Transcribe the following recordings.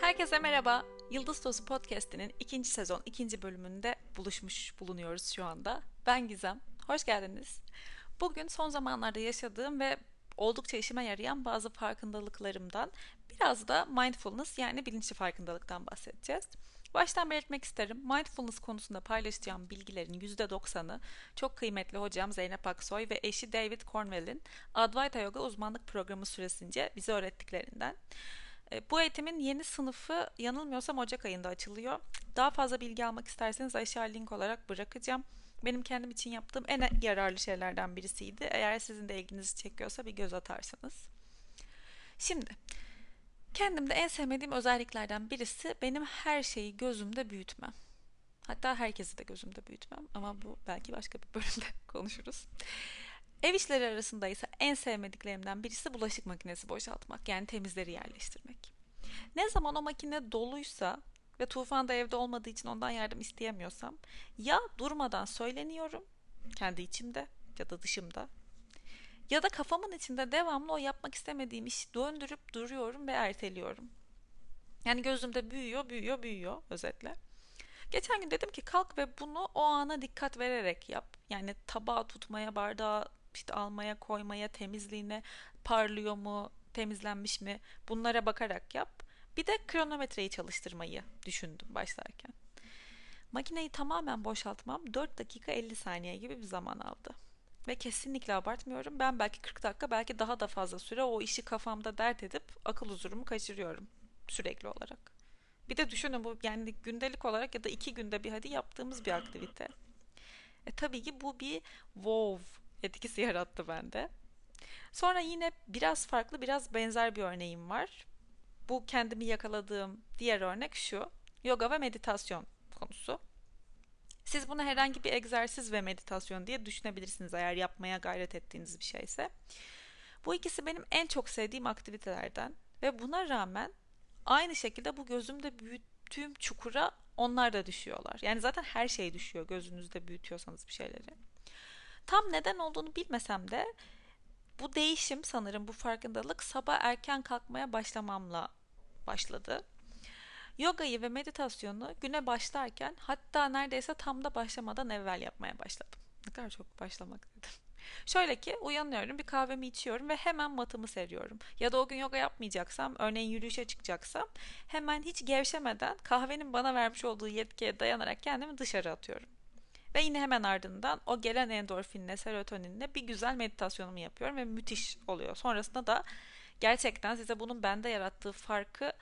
Herkese merhaba. Yıldız Tozu Podcast'inin ikinci sezon ikinci bölümünde buluşmuş bulunuyoruz şu anda. Ben Gizem. Hoş geldiniz. Bugün son zamanlarda yaşadığım ve oldukça işime yarayan bazı farkındalıklarımdan biraz da mindfulness yani bilinçli farkındalıktan bahsedeceğiz. Baştan belirtmek isterim. Mindfulness konusunda paylaşacağım bilgilerin %90'ı çok kıymetli hocam Zeynep Aksoy ve eşi David Cornwell'in Advaita Yoga uzmanlık programı süresince bize öğrettiklerinden. E, bu eğitimin yeni sınıfı yanılmıyorsam Ocak ayında açılıyor. Daha fazla bilgi almak isterseniz aşağı link olarak bırakacağım. Benim kendim için yaptığım en yararlı şeylerden birisiydi. Eğer sizin de ilginizi çekiyorsa bir göz atarsanız. Şimdi kendimde en sevmediğim özelliklerden birisi benim her şeyi gözümde büyütmem. Hatta herkesi de gözümde büyütmem ama bu belki başka bir bölümde konuşuruz. Ev işleri arasında ise en sevmediklerimden birisi bulaşık makinesi boşaltmak. Yani temizleri yerleştirmek. Ne zaman o makine doluysa ve Tufan da evde olmadığı için ondan yardım isteyemiyorsam ya durmadan söyleniyorum kendi içimde ya da dışımda ya da kafamın içinde devamlı o yapmak istemediğim işi döndürüp duruyorum ve erteliyorum. Yani gözümde büyüyor, büyüyor, büyüyor özetle. Geçen gün dedim ki kalk ve bunu o ana dikkat vererek yap. Yani tabağı tutmaya, bardağı işte almaya, koymaya, temizliğine, parlıyor mu, temizlenmiş mi bunlara bakarak yap. Bir de kronometreyi çalıştırmayı düşündüm başlarken. Makineyi tamamen boşaltmam 4 dakika 50 saniye gibi bir zaman aldı. Ve kesinlikle abartmıyorum. Ben belki 40 dakika belki daha da fazla süre o işi kafamda dert edip akıl huzurumu kaçırıyorum sürekli olarak. Bir de düşünün bu yani gündelik olarak ya da iki günde bir hadi yaptığımız bir aktivite. E tabii ki bu bir wow etkisi yarattı bende. Sonra yine biraz farklı, biraz benzer bir örneğim var. Bu kendimi yakaladığım diğer örnek şu. Yoga ve meditasyon konusu. Siz bunu herhangi bir egzersiz ve meditasyon diye düşünebilirsiniz eğer yapmaya gayret ettiğiniz bir şeyse. Bu ikisi benim en çok sevdiğim aktivitelerden ve buna rağmen aynı şekilde bu gözümde büyüttüğüm çukura onlar da düşüyorlar. Yani zaten her şey düşüyor gözünüzde büyütüyorsanız bir şeyleri. Tam neden olduğunu bilmesem de bu değişim sanırım bu farkındalık sabah erken kalkmaya başlamamla başladı. Yogayı ve meditasyonu güne başlarken hatta neredeyse tam da başlamadan evvel yapmaya başladım. Ne kadar çok başlamak dedim. Şöyle ki uyanıyorum, bir kahvemi içiyorum ve hemen matımı seriyorum. Ya da o gün yoga yapmayacaksam, örneğin yürüyüşe çıkacaksam hemen hiç gevşemeden kahvenin bana vermiş olduğu yetkiye dayanarak kendimi dışarı atıyorum. Ve yine hemen ardından o gelen endorfinle, serotoninle bir güzel meditasyonumu yapıyorum ve müthiş oluyor. Sonrasında da gerçekten size bunun bende yarattığı farkı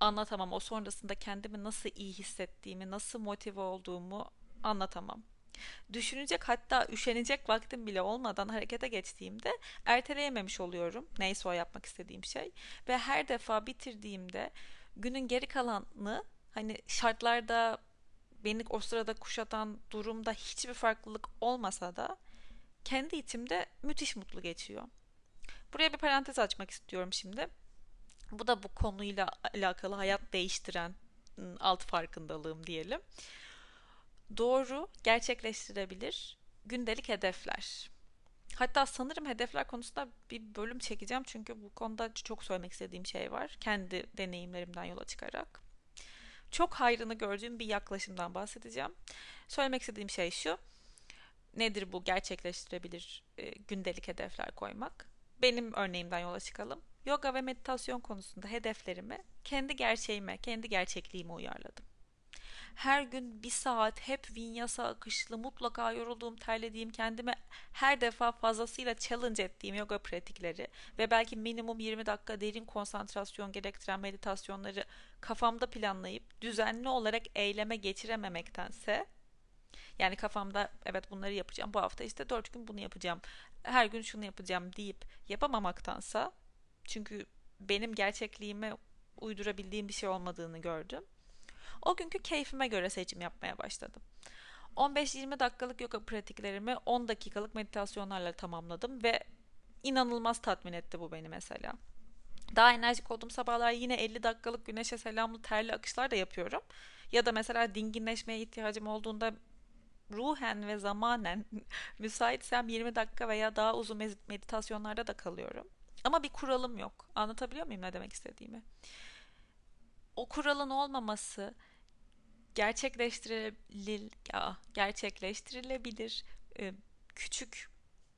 anlatamam. O sonrasında kendimi nasıl iyi hissettiğimi, nasıl motive olduğumu anlatamam. Düşünecek hatta üşenecek vaktim bile olmadan harekete geçtiğimde erteleyememiş oluyorum. Neyse o yapmak istediğim şey. Ve her defa bitirdiğimde günün geri kalanını hani şartlarda beni o sırada kuşatan durumda hiçbir farklılık olmasa da kendi içimde müthiş mutlu geçiyor. Buraya bir parantez açmak istiyorum şimdi. Bu da bu konuyla alakalı hayat değiştiren ıı, alt farkındalığım diyelim. Doğru, gerçekleştirebilir gündelik hedefler. Hatta sanırım hedefler konusunda bir bölüm çekeceğim çünkü bu konuda çok söylemek istediğim şey var. Kendi deneyimlerimden yola çıkarak çok hayrını gördüğüm bir yaklaşımdan bahsedeceğim. Söylemek istediğim şey şu. Nedir bu gerçekleştirebilir e, gündelik hedefler koymak? Benim örneğimden yola çıkalım. Yoga ve meditasyon konusunda hedeflerimi kendi gerçeğime, kendi gerçekliğime uyarladım her gün bir saat hep vinyasa akışlı, mutlaka yorulduğum, terlediğim, kendime her defa fazlasıyla challenge ettiğim yoga pratikleri ve belki minimum 20 dakika derin konsantrasyon gerektiren meditasyonları kafamda planlayıp düzenli olarak eyleme geçirememektense yani kafamda evet bunları yapacağım bu hafta işte 4 gün bunu yapacağım her gün şunu yapacağım deyip yapamamaktansa çünkü benim gerçekliğime uydurabildiğim bir şey olmadığını gördüm o günkü keyfime göre seçim yapmaya başladım. 15-20 dakikalık yoga pratiklerimi 10 dakikalık meditasyonlarla tamamladım ve inanılmaz tatmin etti bu beni mesela. Daha enerjik olduğum sabahlar yine 50 dakikalık güneşe selamlı terli akışlar da yapıyorum. Ya da mesela dinginleşmeye ihtiyacım olduğunda ruhen ve zamanen müsaitsem 20 dakika veya daha uzun meditasyonlarda da kalıyorum. Ama bir kuralım yok. Anlatabiliyor muyum ne demek istediğimi? o kuralın olmaması gerçekleştirilebilir, gerçekleştirilebilir küçük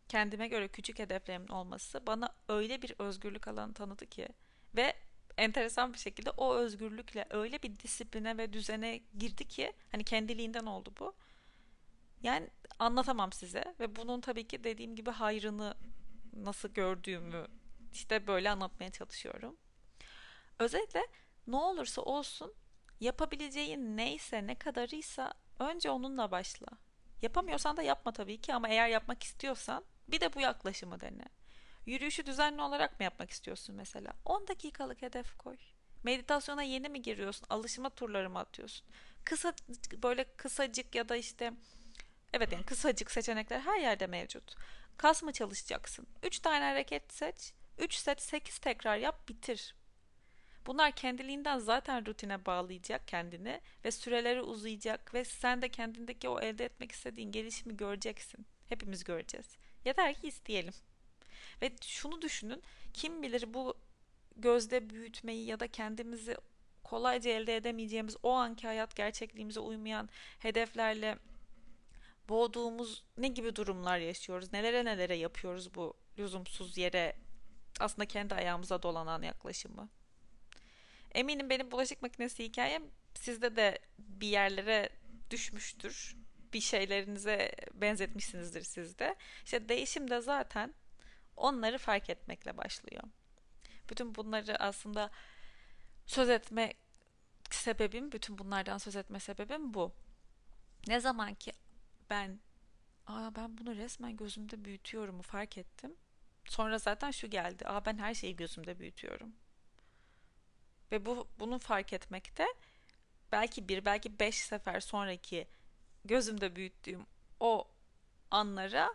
kendime göre küçük hedeflerimin olması bana öyle bir özgürlük alanı tanıdı ki ve enteresan bir şekilde o özgürlükle öyle bir disipline ve düzene girdi ki hani kendiliğinden oldu bu. Yani anlatamam size ve bunun tabii ki dediğim gibi hayrını nasıl gördüğümü işte böyle anlatmaya çalışıyorum. Özetle ne olursa olsun yapabileceğin neyse ne kadarıysa önce onunla başla. Yapamıyorsan da yapma tabii ki ama eğer yapmak istiyorsan bir de bu yaklaşımı dene. Yürüyüşü düzenli olarak mı yapmak istiyorsun mesela? 10 dakikalık hedef koy. Meditasyona yeni mi giriyorsun? Alışma turları mı atıyorsun? Kısa böyle kısacık ya da işte evet yani kısacık seçenekler her yerde mevcut. Kas mı çalışacaksın? 3 tane hareket seç. 3 set 8 tekrar yap bitir. Bunlar kendiliğinden zaten rutine bağlayacak kendini ve süreleri uzayacak ve sen de kendindeki o elde etmek istediğin gelişimi göreceksin. Hepimiz göreceğiz. Yeter ki isteyelim. Ve şunu düşünün, kim bilir bu gözde büyütmeyi ya da kendimizi kolayca elde edemeyeceğimiz o anki hayat gerçekliğimize uymayan hedeflerle boğduğumuz ne gibi durumlar yaşıyoruz, nelere nelere yapıyoruz bu lüzumsuz yere aslında kendi ayağımıza dolanan yaklaşımı. Eminim benim bulaşık makinesi hikayem sizde de bir yerlere düşmüştür. Bir şeylerinize benzetmişsinizdir sizde. İşte değişim de zaten onları fark etmekle başlıyor. Bütün bunları aslında söz etme sebebim, bütün bunlardan söz etme sebebim bu. Ne zaman ki ben Aa ben bunu resmen gözümde büyütüyorumu fark ettim. Sonra zaten şu geldi. Aa ben her şeyi gözümde büyütüyorum. Ve bu bunu fark etmekte belki bir belki beş sefer sonraki gözümde büyüttüğüm o anlara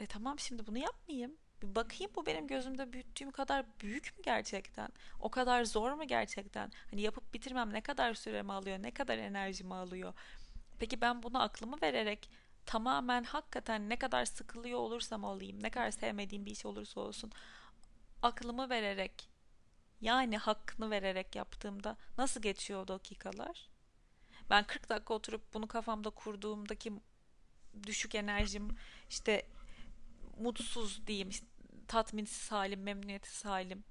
e tamam şimdi bunu yapmayayım. Bir bakayım bu benim gözümde büyüttüğüm kadar büyük mü gerçekten? O kadar zor mu gerçekten? Hani yapıp bitirmem ne kadar süremi alıyor? Ne kadar enerjimi alıyor? Peki ben bunu aklımı vererek tamamen hakikaten ne kadar sıkılıyor olursam olayım, ne kadar sevmediğim bir iş olursa olsun aklımı vererek yani hakkını vererek yaptığımda nasıl geçiyor o dakikalar? Ben 40 dakika oturup bunu kafamda kurduğumdaki düşük enerjim işte mutsuz diyeyim işte, tatminsiz halim, memnuniyetsiz halim.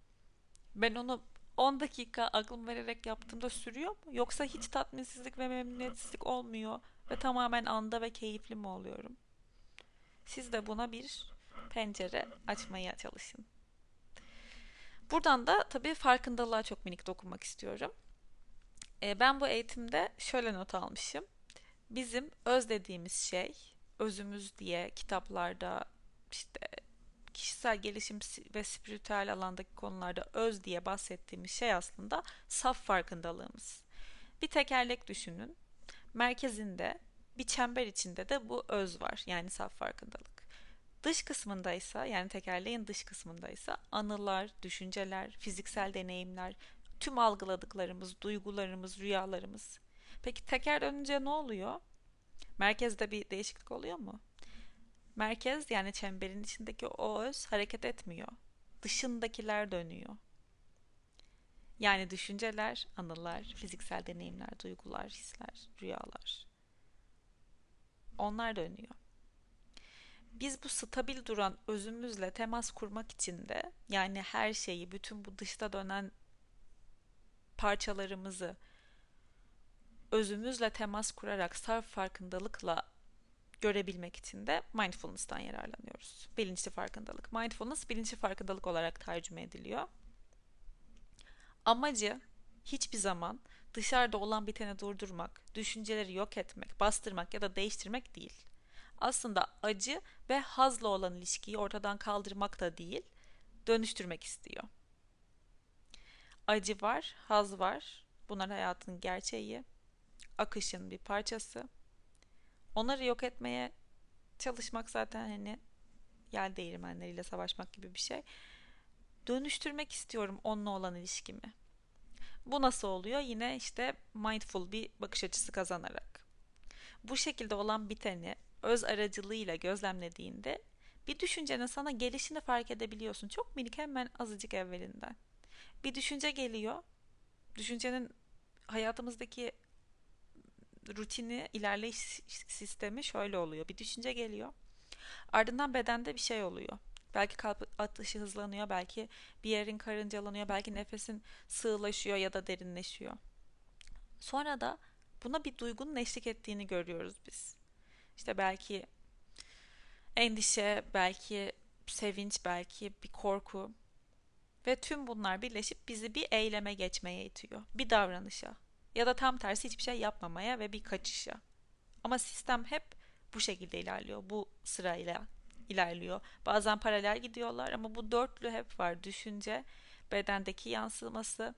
Ben onu 10 dakika aklım vererek yaptığımda sürüyor mu? Yoksa hiç tatminsizlik ve memnuniyetsizlik olmuyor ve tamamen anda ve keyifli mi oluyorum? Siz de buna bir pencere açmaya çalışın. Buradan da tabii farkındalığa çok minik dokunmak istiyorum. E, ben bu eğitimde şöyle not almışım. Bizim öz dediğimiz şey, özümüz diye kitaplarda işte kişisel gelişim ve spiritüel alandaki konularda öz diye bahsettiğimiz şey aslında saf farkındalığımız. Bir tekerlek düşünün. Merkezinde bir çember içinde de bu öz var. Yani saf farkındalık. Dış kısmındaysa yani tekerleğin dış kısmındaysa anılar, düşünceler, fiziksel deneyimler, tüm algıladıklarımız, duygularımız, rüyalarımız. Peki teker dönünce ne oluyor? Merkezde bir değişiklik oluyor mu? Merkez yani çemberin içindeki o öz hareket etmiyor. Dışındakiler dönüyor. Yani düşünceler, anılar, fiziksel deneyimler, duygular, hisler, rüyalar. Onlar dönüyor biz bu stabil duran özümüzle temas kurmak için de yani her şeyi, bütün bu dışta dönen parçalarımızı özümüzle temas kurarak sarf farkındalıkla görebilmek için de mindfulness'tan yararlanıyoruz. Bilinçli farkındalık. Mindfulness bilinçli farkındalık olarak tercüme ediliyor. Amacı hiçbir zaman dışarıda olan biteni durdurmak, düşünceleri yok etmek, bastırmak ya da değiştirmek değil aslında acı ve hazla olan ilişkiyi ortadan kaldırmak da değil, dönüştürmek istiyor. Acı var, haz var. Bunlar hayatın gerçeği. Akışın bir parçası. Onları yok etmeye çalışmak zaten hani yel değirmenleriyle savaşmak gibi bir şey. Dönüştürmek istiyorum onunla olan ilişkimi. Bu nasıl oluyor? Yine işte mindful bir bakış açısı kazanarak. Bu şekilde olan biteni öz aracılığıyla gözlemlediğinde bir düşüncenin sana gelişini fark edebiliyorsun. Çok minik hemen azıcık evvelinden. Bir düşünce geliyor. düşüncenin hayatımızdaki rutini, ilerleyiş sistemi şöyle oluyor. Bir düşünce geliyor. Ardından bedende bir şey oluyor. Belki kalp atışı hızlanıyor, belki bir yerin karıncalanıyor, belki nefesin sığlaşıyor ya da derinleşiyor. Sonra da buna bir duygunun eşlik ettiğini görüyoruz biz. İşte belki endişe, belki sevinç, belki bir korku. Ve tüm bunlar birleşip bizi bir eyleme geçmeye itiyor. Bir davranışa. Ya da tam tersi hiçbir şey yapmamaya ve bir kaçışa. Ama sistem hep bu şekilde ilerliyor. Bu sırayla ilerliyor. Bazen paralel gidiyorlar ama bu dörtlü hep var. Düşünce, bedendeki yansıması,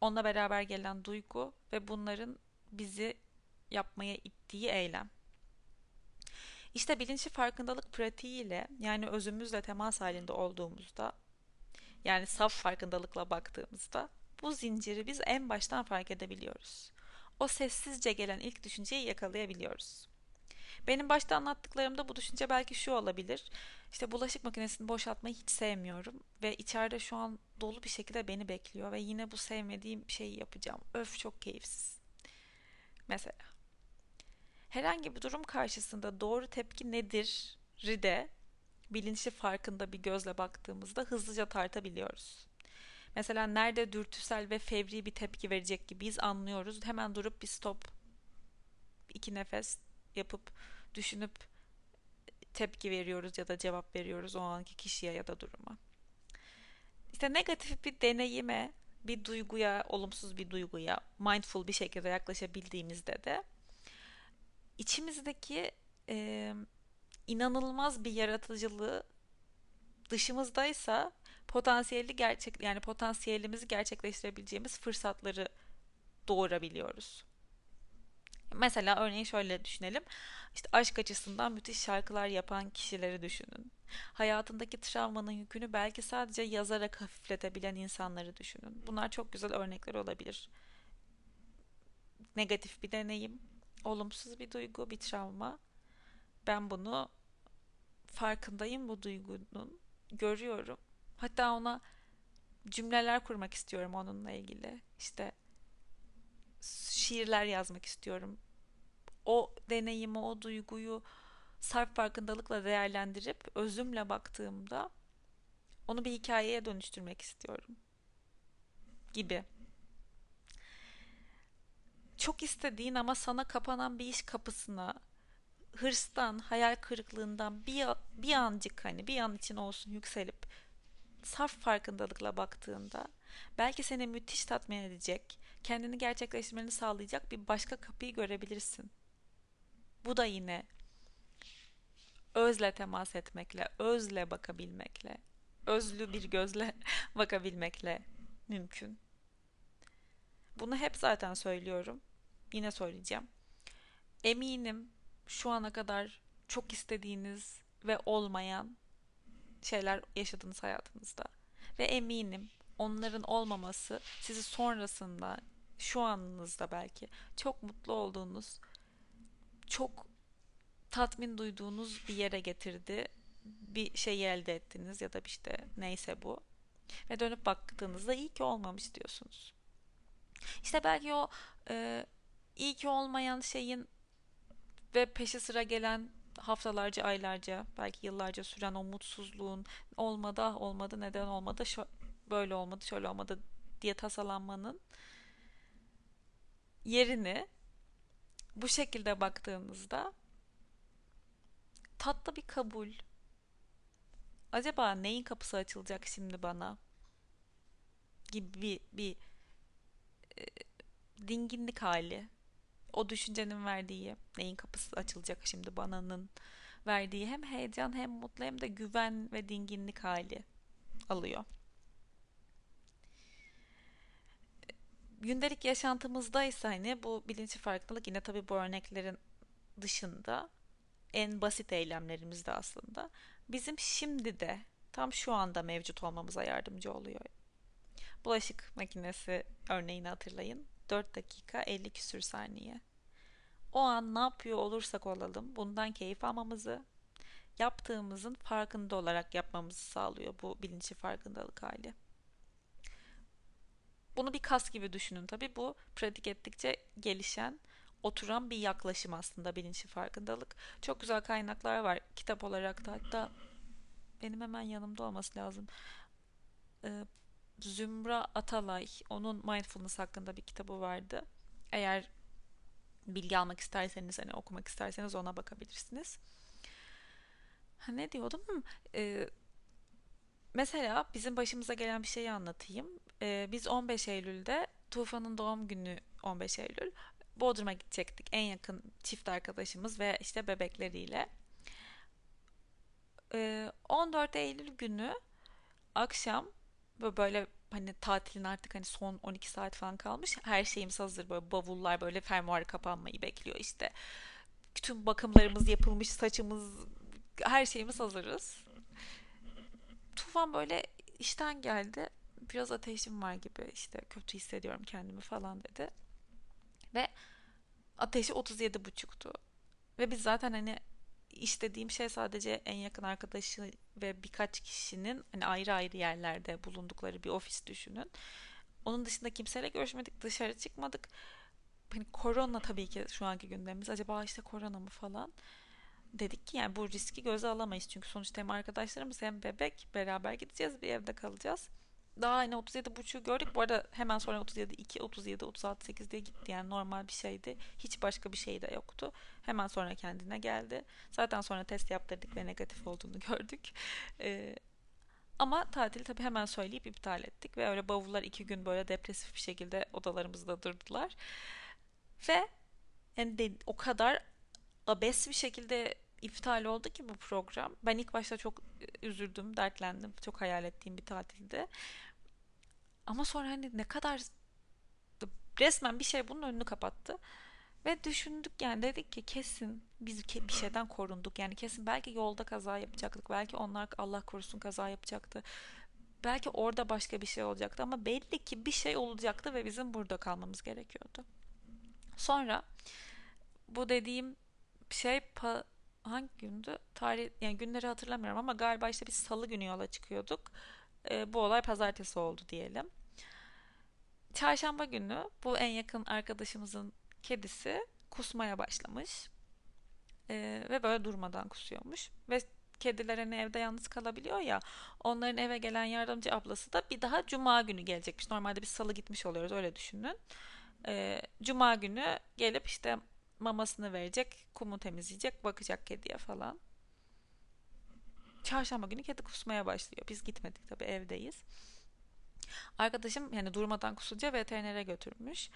onunla beraber gelen duygu ve bunların bizi yapmaya ittiği eylem. İşte bilinçli farkındalık pratiğiyle yani özümüzle temas halinde olduğumuzda yani saf farkındalıkla baktığımızda bu zinciri biz en baştan fark edebiliyoruz. O sessizce gelen ilk düşünceyi yakalayabiliyoruz. Benim başta anlattıklarımda bu düşünce belki şu olabilir. İşte bulaşık makinesini boşaltmayı hiç sevmiyorum ve içeride şu an dolu bir şekilde beni bekliyor ve yine bu sevmediğim şeyi yapacağım. Öf çok keyifsiz. Mesela herhangi bir durum karşısında doğru tepki nedir de bilinçli farkında bir gözle baktığımızda hızlıca tartabiliyoruz. Mesela nerede dürtüsel ve fevri bir tepki verecek gibiyiz anlıyoruz. Hemen durup bir stop, iki nefes yapıp düşünüp tepki veriyoruz ya da cevap veriyoruz o anki kişiye ya da duruma. İşte negatif bir deneyime, bir duyguya, olumsuz bir duyguya mindful bir şekilde yaklaşabildiğimizde de içimizdeki e, inanılmaz bir yaratıcılığı dışımızdaysa potansiyeli gerçek yani potansiyelimizi gerçekleştirebileceğimiz fırsatları doğurabiliyoruz. Mesela örneğin şöyle düşünelim. İşte aşk açısından müthiş şarkılar yapan kişileri düşünün. Hayatındaki travmanın yükünü belki sadece yazarak hafifletebilen insanları düşünün. Bunlar çok güzel örnekler olabilir. Negatif bir deneyim, olumsuz bir duygu, bir travma. Ben bunu farkındayım bu duygunun. Görüyorum. Hatta ona cümleler kurmak istiyorum onunla ilgili. İşte şiirler yazmak istiyorum. O deneyimi, o duyguyu sarf farkındalıkla değerlendirip özümle baktığımda onu bir hikayeye dönüştürmek istiyorum. Gibi. Çok istediğin ama sana kapanan bir iş kapısına hırstan, hayal kırıklığından bir, bir ancık hani bir an için olsun yükselip sarf farkındalıkla baktığında belki seni müthiş tatmin edecek, kendini gerçekleştirmeni sağlayacak bir başka kapıyı görebilirsin. Bu da yine özle temas etmekle, özle bakabilmekle, özlü bir gözle bakabilmekle mümkün. Bunu hep zaten söylüyorum. Yine söyleyeceğim. Eminim şu ana kadar çok istediğiniz ve olmayan şeyler yaşadınız hayatınızda. Ve eminim onların olmaması sizi sonrasında şu anınızda belki çok mutlu olduğunuz, çok tatmin duyduğunuz bir yere getirdi. Bir şeyi elde ettiniz ya da işte neyse bu. Ve dönüp baktığınızda iyi ki olmamış diyorsunuz. İşte belki o e, iyi ki olmayan şeyin ve peşi sıra gelen haftalarca, aylarca, belki yıllarca süren o mutsuzluğun olmadı, ah olmadı, neden olmadı, şö- böyle olmadı, şöyle olmadı diye tasalanmanın yerini bu şekilde baktığınızda tatlı bir kabul. Acaba neyin kapısı açılacak şimdi bana? Gibi bir, bir e, dinginlik hali. O düşüncenin verdiği neyin kapısı açılacak şimdi bana'nın verdiği hem heyecan hem mutlu hem de güven ve dinginlik hali alıyor. gündelik yaşantımızda ise hani bu bilinçli farklılık yine tabii bu örneklerin dışında en basit eylemlerimizde aslında bizim şimdi de tam şu anda mevcut olmamıza yardımcı oluyor. Bulaşık makinesi örneğini hatırlayın. 4 dakika 50 küsür saniye. O an ne yapıyor olursak olalım bundan keyif almamızı, yaptığımızın farkında olarak yapmamızı sağlıyor bu bilinçli farkındalık hali. bunu bir kas gibi düşünün tabii. Bu pratik ettikçe gelişen, oturan bir yaklaşım aslında bilinçli farkındalık. Çok güzel kaynaklar var kitap olarak da. Hatta benim hemen yanımda olması lazım. Ee, Zümra Atalay, onun mindfulness hakkında bir kitabı vardı. Eğer bilgi almak isterseniz, hani okumak isterseniz ona bakabilirsiniz. Ha, ne diyordum? Ee, mesela bizim başımıza gelen bir şeyi anlatayım. Ee, biz 15 Eylül'de Tufan'ın doğum günü 15 Eylül. Bodrum'a gidecektik. En yakın çift arkadaşımız ve işte bebekleriyle. Ee, 14 Eylül günü akşam böyle hani tatilin artık hani son 12 saat falan kalmış. Her şeyimiz hazır böyle bavullar böyle fermuar kapanmayı bekliyor işte. Bütün bakımlarımız yapılmış, saçımız her şeyimiz hazırız. Tufan böyle işten geldi. Biraz ateşim var gibi işte kötü hissediyorum kendimi falan dedi. Ve ateşi 37 buçuktu. Ve biz zaten hani istediğim şey sadece en yakın arkadaşı ve birkaç kişinin hani ayrı ayrı yerlerde bulundukları bir ofis düşünün. Onun dışında kimseyle görüşmedik, dışarı çıkmadık. Hani korona tabii ki şu anki gündemimiz. Acaba işte korona mı falan. Dedik ki yani bu riski göze alamayız. Çünkü sonuçta hem arkadaşlarımız hem bebek beraber gideceğiz bir evde kalacağız daha hani 37 buçuğu gördük. Bu arada hemen sonra 37 2 37 36 8 diye gitti. Yani normal bir şeydi. Hiç başka bir şey de yoktu. Hemen sonra kendine geldi. Zaten sonra test yaptırdık ve negatif olduğunu gördük. Ee, ama tatili tabii hemen söyleyip iptal ettik ve öyle bavullar iki gün böyle depresif bir şekilde odalarımızda durdular. Ve yani de, o kadar abes bir şekilde iptal oldu ki bu program. Ben ilk başta çok üzüldüm, dertlendim. Çok hayal ettiğim bir tatildi. Ama sonra hani ne kadar resmen bir şey bunun önünü kapattı. Ve düşündük yani dedik ki kesin biz bir şeyden korunduk. Yani kesin belki yolda kaza yapacaktık. Belki onlar Allah korusun kaza yapacaktı. Belki orada başka bir şey olacaktı ama belli ki bir şey olacaktı ve bizim burada kalmamız gerekiyordu. Sonra bu dediğim şey hangi gündü? Tarih yani günleri hatırlamıyorum ama galiba işte biz salı günü yola çıkıyorduk. E, bu olay pazartesi oldu diyelim. Çarşamba günü bu en yakın arkadaşımızın kedisi kusmaya başlamış. E, ve böyle durmadan kusuyormuş. Ve kediler hani evde yalnız kalabiliyor ya. Onların eve gelen yardımcı ablası da bir daha cuma günü gelecekmiş. Normalde biz salı gitmiş oluyoruz öyle düşünün. E, cuma günü gelip işte mamasını verecek, kumu temizleyecek, bakacak kediye falan. Çarşamba günü kedi kusmaya başlıyor. Biz gitmedik tabii evdeyiz. Arkadaşım yani durmadan kusunca veterinere götürmüş.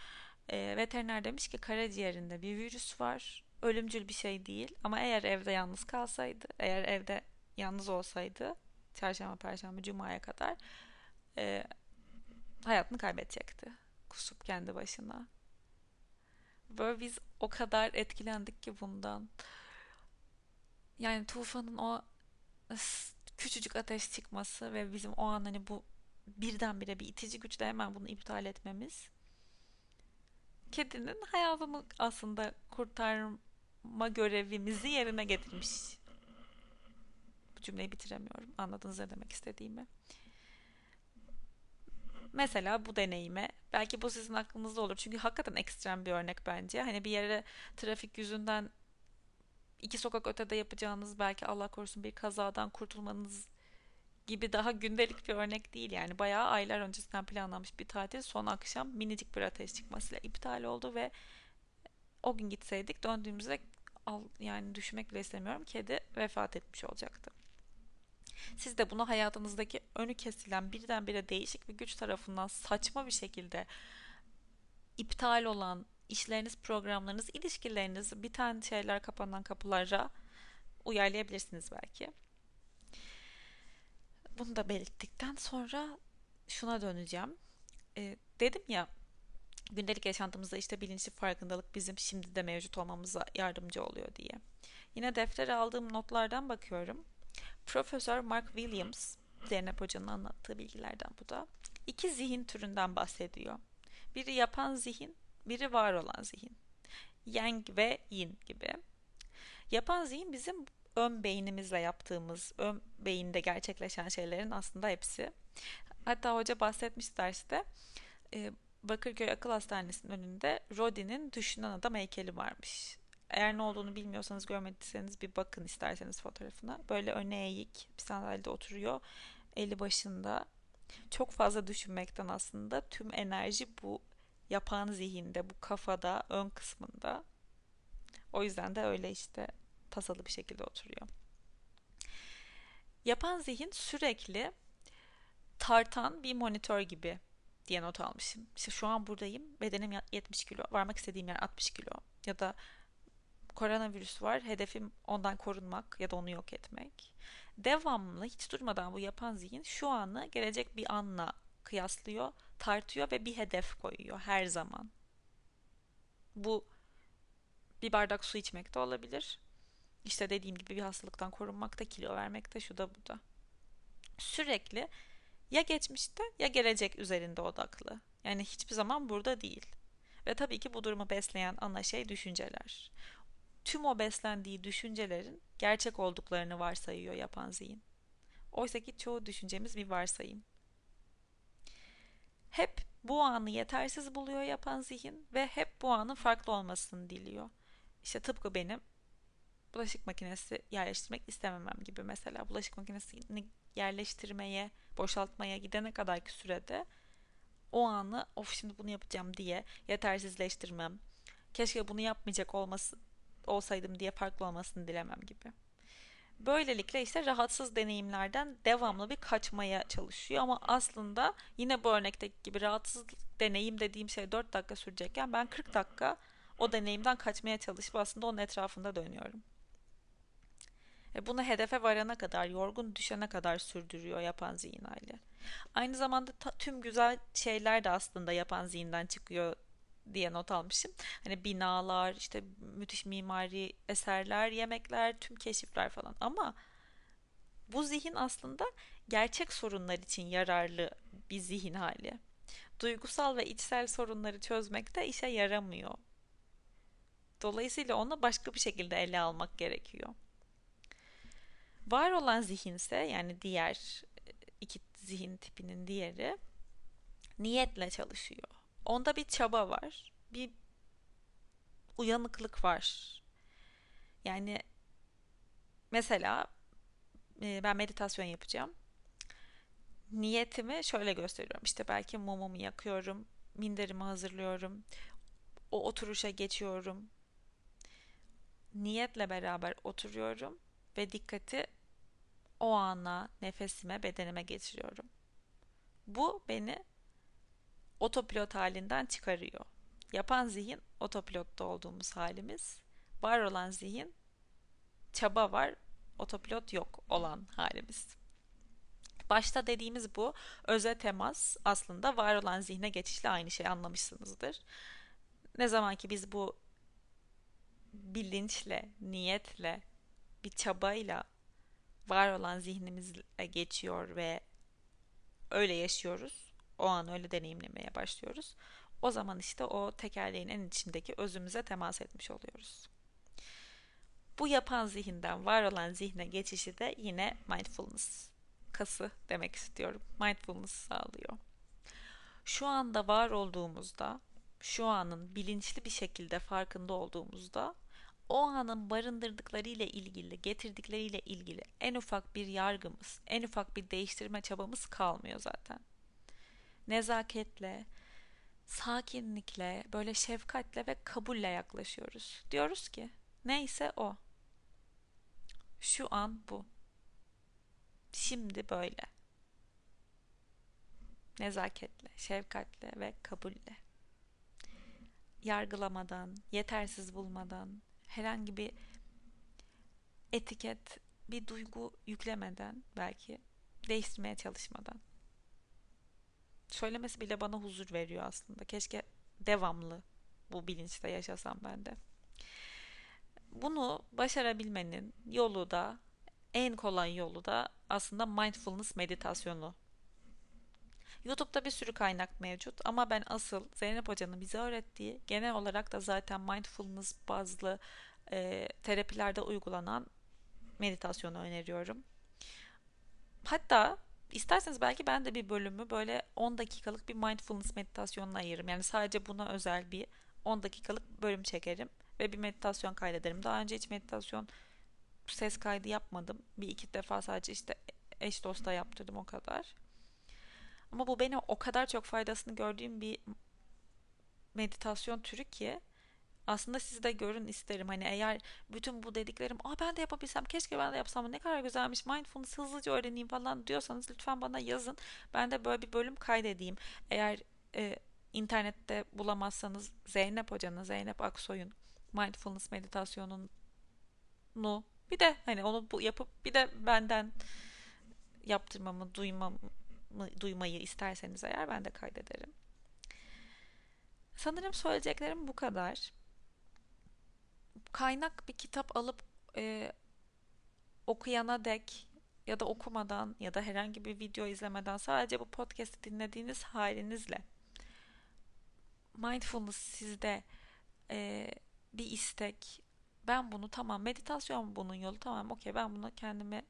E, veteriner demiş ki karaciğerinde bir virüs var. Ölümcül bir şey değil. Ama eğer evde yalnız kalsaydı, eğer evde yalnız olsaydı çarşamba, perşembe, cumaya kadar e, hayatını kaybedecekti. Kusup kendi başına. Böyle biz o kadar etkilendik ki bundan. Yani Tufan'ın o küçücük ateş çıkması ve bizim o an hani bu birdenbire bir itici güçle hemen bunu iptal etmemiz kedinin hayatını aslında kurtarma görevimizi yerine getirmiş. Bu cümleyi bitiremiyorum. Anladınız ne demek istediğimi. Mesela bu deneyime belki bu sizin aklınızda olur. Çünkü hakikaten ekstrem bir örnek bence. Hani bir yere trafik yüzünden iki sokak ötede yapacağınız belki Allah korusun bir kazadan kurtulmanız gibi daha gündelik bir örnek değil. Yani bayağı aylar öncesinden planlanmış bir tatil son akşam minicik bir ateş çıkmasıyla iptal oldu ve o gün gitseydik döndüğümüzde yani düşmek bile istemiyorum kedi vefat etmiş olacaktı. Siz de bunu hayatınızdaki önü kesilen birdenbire değişik bir güç tarafından saçma bir şekilde iptal olan işleriniz, programlarınız, ilişkileriniz, biten şeyler, kapanan kapılara uyarlayabilirsiniz belki. Bunu da belirttikten sonra şuna döneceğim. Ee, dedim ya gündelik yaşantımızda işte bilinçli farkındalık bizim şimdi de mevcut olmamıza yardımcı oluyor diye. Yine deftere aldığım notlardan bakıyorum. Profesör Mark Williams, Zeynep Hoca'nın anlattığı bilgilerden bu da. iki zihin türünden bahsediyor. Biri yapan zihin, biri var olan zihin. Yang ve Yin gibi. Yapan zihin bizim ön beynimizle yaptığımız, ön beyinde gerçekleşen şeylerin aslında hepsi. Hatta hoca bahsetmiş derste. e, Bakırköy Akıl Hastanesi'nin önünde Rodi'nin Düşünen Adam heykeli varmış. Eğer ne olduğunu bilmiyorsanız görmediyseniz bir bakın isterseniz fotoğrafına. Böyle öne eğik bir sandalyede oturuyor. Eli başında. Çok fazla düşünmekten aslında tüm enerji bu yapan zihinde, bu kafada, ön kısmında. O yüzden de öyle işte tasalı bir şekilde oturuyor. Yapan zihin sürekli tartan bir monitör gibi diye not almışım. İşte şu an buradayım. Bedenim 70 kilo. Varmak istediğim yer 60 kilo. Ya da koronavirüs var. Hedefim ondan korunmak ya da onu yok etmek. Devamlı hiç durmadan bu yapan zihin şu anı gelecek bir anla kıyaslıyor, tartıyor ve bir hedef koyuyor her zaman. Bu bir bardak su içmek de olabilir. İşte dediğim gibi bir hastalıktan korunmakta, kilo vermekte, şu da bu da. Sürekli ya geçmişte ya gelecek üzerinde odaklı. Yani hiçbir zaman burada değil. Ve tabii ki bu durumu besleyen ana şey düşünceler. Tüm o beslendiği düşüncelerin gerçek olduklarını varsayıyor yapan zihin. Oysa ki çoğu düşüncemiz bir varsayım. Hep bu anı yetersiz buluyor yapan zihin ve hep bu anın farklı olmasını diliyor. İşte tıpkı benim bulaşık makinesi yerleştirmek istememem gibi mesela bulaşık makinesini yerleştirmeye, boşaltmaya gidene kadarki sürede o anı of şimdi bunu yapacağım diye yetersizleştirmem. Keşke bunu yapmayacak olması olsaydım diye farklı olmasını dilemem gibi. Böylelikle işte rahatsız deneyimlerden devamlı bir kaçmaya çalışıyor ama aslında yine bu örnekteki gibi rahatsız deneyim dediğim şey 4 dakika sürecekken ben 40 dakika o deneyimden kaçmaya çalışıp aslında onun etrafında dönüyorum. Ve bunu hedefe varana kadar, yorgun düşene kadar sürdürüyor yapan zihin hali. Aynı zamanda ta, tüm güzel şeyler de aslında yapan zihinden çıkıyor diye not almışım. Hani binalar, işte müthiş mimari eserler, yemekler, tüm keşifler falan. Ama bu zihin aslında gerçek sorunlar için yararlı bir zihin hali. Duygusal ve içsel sorunları çözmekte işe yaramıyor. Dolayısıyla onu başka bir şekilde ele almak gerekiyor. Var olan zihinse yani diğer e, iki zihin tipinin diğeri niyetle çalışıyor. Onda bir çaba var. Bir uyanıklık var. Yani mesela e, ben meditasyon yapacağım. Niyetimi şöyle gösteriyorum. İşte belki mumumu yakıyorum, minderimi hazırlıyorum, o oturuşa geçiyorum. Niyetle beraber oturuyorum ve dikkati o ana, nefesime, bedenime geçiriyorum. Bu beni otopilot halinden çıkarıyor. Yapan zihin otopilotta olduğumuz halimiz. Var olan zihin çaba var, otopilot yok olan halimiz. Başta dediğimiz bu öze temas aslında var olan zihne geçişle aynı şey anlamışsınızdır. Ne zaman ki biz bu bilinçle, niyetle, bir çabayla var olan zihnimizle geçiyor ve öyle yaşıyoruz. O an öyle deneyimlemeye başlıyoruz. O zaman işte o tekerleğin en içindeki özümüze temas etmiş oluyoruz. Bu yapan zihinden var olan zihne geçişi de yine mindfulness kası demek istiyorum. Mindfulness sağlıyor. Şu anda var olduğumuzda, şu anın bilinçli bir şekilde farkında olduğumuzda o anın barındırdıklarıyla ilgili, getirdikleriyle ilgili en ufak bir yargımız, en ufak bir değiştirme çabamız kalmıyor zaten. Nezaketle, sakinlikle, böyle şefkatle ve kabulle yaklaşıyoruz. Diyoruz ki neyse o. Şu an bu. Şimdi böyle. Nezaketle, şefkatle ve kabulle. Yargılamadan, yetersiz bulmadan, herhangi bir etiket, bir duygu yüklemeden belki değiştirmeye çalışmadan. Söylemesi bile bana huzur veriyor aslında. Keşke devamlı bu bilinçte yaşasam ben de. Bunu başarabilmenin yolu da en kolay yolu da aslında mindfulness meditasyonu. YouTube'da bir sürü kaynak mevcut ama ben asıl Zeynep Hoca'nın bize öğrettiği genel olarak da zaten mindfulness bazlı e, terapilerde uygulanan meditasyonu öneriyorum. Hatta isterseniz belki ben de bir bölümü böyle 10 dakikalık bir mindfulness meditasyonuna ayırırım. Yani sadece buna özel bir 10 dakikalık bölüm çekerim ve bir meditasyon kaydederim. Daha önce hiç meditasyon ses kaydı yapmadım. Bir iki defa sadece işte eş dosta yaptırdım o kadar. Ama bu beni o kadar çok faydasını gördüğüm bir meditasyon türü ki aslında siz de görün isterim. Hani eğer bütün bu dediklerim Aa ben de yapabilsem keşke ben de yapsam ne kadar güzelmiş mindfulness hızlıca öğreneyim falan diyorsanız lütfen bana yazın. Ben de böyle bir bölüm kaydedeyim. Eğer e, internette bulamazsanız Zeynep Hoca'nın, Zeynep Aksoy'un mindfulness meditasyonunu bir de hani onu bu yapıp bir de benden yaptırmamı, duymamı, duymayı isterseniz eğer ben de kaydederim. Sanırım söyleyeceklerim bu kadar. Kaynak bir kitap alıp e, okuyana dek ya da okumadan ya da herhangi bir video izlemeden sadece bu podcast'i dinlediğiniz halinizle mindfulness sizde e, bir istek ben bunu tamam meditasyon bunun yolu tamam okey ben bunu kendime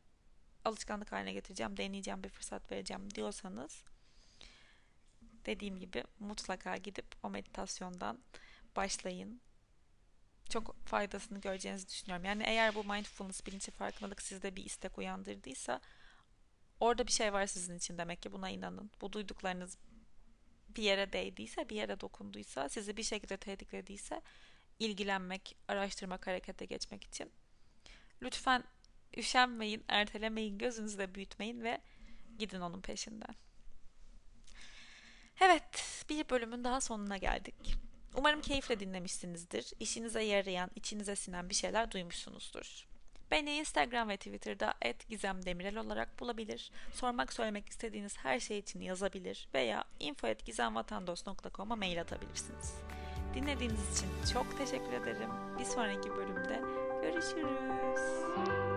alışkanlık haline getireceğim deneyeceğim bir fırsat vereceğim diyorsanız dediğim gibi mutlaka gidip o meditasyondan başlayın. Çok faydasını göreceğinizi düşünüyorum. Yani eğer bu mindfulness bilinci farkındalık sizde bir istek uyandırdıysa orada bir şey var sizin için demek ki buna inanın. Bu duyduklarınız bir yere değdiyse, bir yere dokunduysa, sizi bir şekilde tetiklediyse ilgilenmek, araştırmak, harekete geçmek için lütfen üşenmeyin, ertelemeyin, gözünüzü de büyütmeyin ve gidin onun peşinden. Evet, bir bölümün daha sonuna geldik. Umarım keyifle dinlemişsinizdir. İşinize yarayan, içinize sinen bir şeyler duymuşsunuzdur. Beni Instagram ve Twitter'da @gizemdemirel olarak bulabilir. Sormak söylemek istediğiniz her şey için yazabilir veya info@gizemvatandos.com'a mail atabilirsiniz. Dinlediğiniz için çok teşekkür ederim. Bir sonraki bölümde görüşürüz.